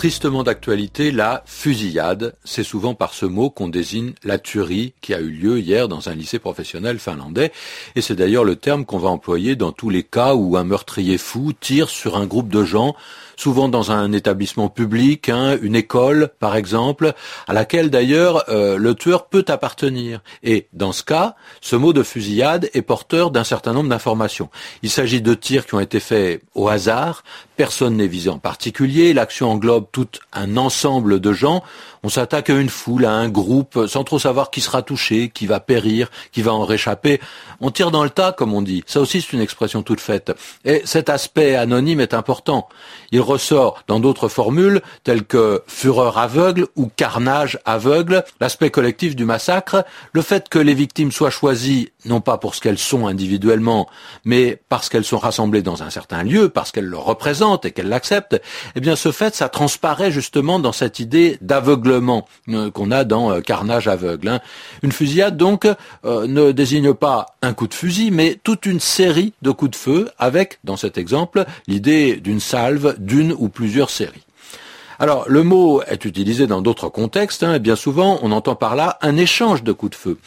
Tristement d'actualité, la fusillade. C'est souvent par ce mot qu'on désigne la tuerie qui a eu lieu hier dans un lycée professionnel finlandais. Et c'est d'ailleurs le terme qu'on va employer dans tous les cas où un meurtrier fou tire sur un groupe de gens souvent dans un établissement public, hein, une école par exemple, à laquelle d'ailleurs euh, le tueur peut appartenir. Et dans ce cas, ce mot de fusillade est porteur d'un certain nombre d'informations. Il s'agit de tirs qui ont été faits au hasard, personne n'est visé en particulier, l'action englobe tout un ensemble de gens, on s'attaque à une foule, à un groupe, sans trop savoir qui sera touché, qui va périr, qui va en réchapper. On tire dans le tas, comme on dit. Ça aussi, c'est une expression toute faite. Et cet aspect anonyme est important. Il ressort dans d'autres formules, telles que fureur aveugle ou carnage aveugle, l'aspect collectif du massacre, le fait que les victimes soient choisies non pas pour ce qu'elles sont individuellement, mais parce qu'elles sont rassemblées dans un certain lieu, parce qu'elles le représentent et qu'elles l'acceptent, eh bien ce fait, ça transparaît justement dans cette idée d'aveuglement euh, qu'on a dans euh, Carnage aveugle. Hein. Une fusillade donc euh, ne désigne pas un coup de fusil, mais toute une série de coups de feu avec, dans cet exemple, l'idée d'une salve, d'une ou plusieurs séries. Alors, le mot est utilisé dans d'autres contextes, hein, et bien souvent, on entend par là un échange de coups de feu.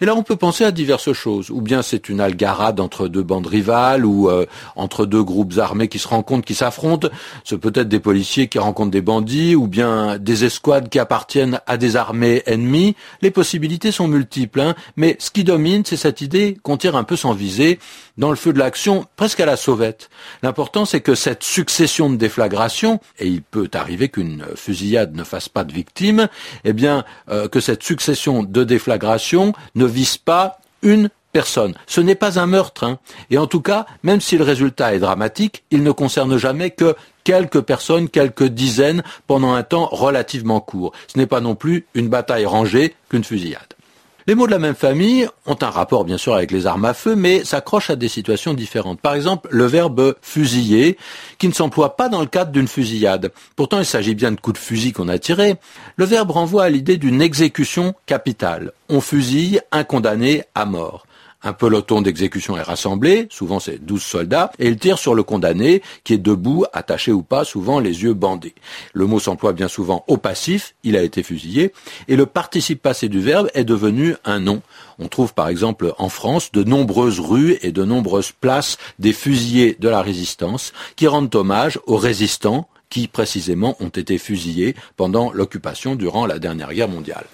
Et là, on peut penser à diverses choses. Ou bien c'est une algarade entre deux bandes rivales, ou euh, entre deux groupes armés qui se rencontrent, qui s'affrontent. C'est peut-être des policiers qui rencontrent des bandits, ou bien des escouades qui appartiennent à des armées ennemies. Les possibilités sont multiples, hein, mais ce qui domine, c'est cette idée qu'on tire un peu sans viser, dans le feu de l'action, presque à la sauvette. L'important, c'est que cette succession de déflagrations, et il peut arriver qu'une fusillade ne fasse pas de victimes, eh bien, euh, que cette succession de déflagrations ne vise pas une personne. Ce n'est pas un meurtre. Hein. Et en tout cas, même si le résultat est dramatique, il ne concerne jamais que quelques personnes, quelques dizaines, pendant un temps relativement court. Ce n'est pas non plus une bataille rangée qu'une fusillade. Les mots de la même famille ont un rapport bien sûr avec les armes à feu, mais s'accrochent à des situations différentes. Par exemple, le verbe fusiller, qui ne s'emploie pas dans le cadre d'une fusillade. Pourtant, il s'agit bien de coups de fusil qu'on a tirés. Le verbe renvoie à l'idée d'une exécution capitale. On fusille un condamné à mort. Un peloton d'exécution est rassemblé, souvent c'est 12 soldats, et il tire sur le condamné, qui est debout, attaché ou pas, souvent les yeux bandés. Le mot s'emploie bien souvent au passif, il a été fusillé, et le participe passé du verbe est devenu un nom. On trouve par exemple en France de nombreuses rues et de nombreuses places des fusillés de la résistance qui rendent hommage aux résistants qui précisément ont été fusillés pendant l'occupation durant la dernière guerre mondiale.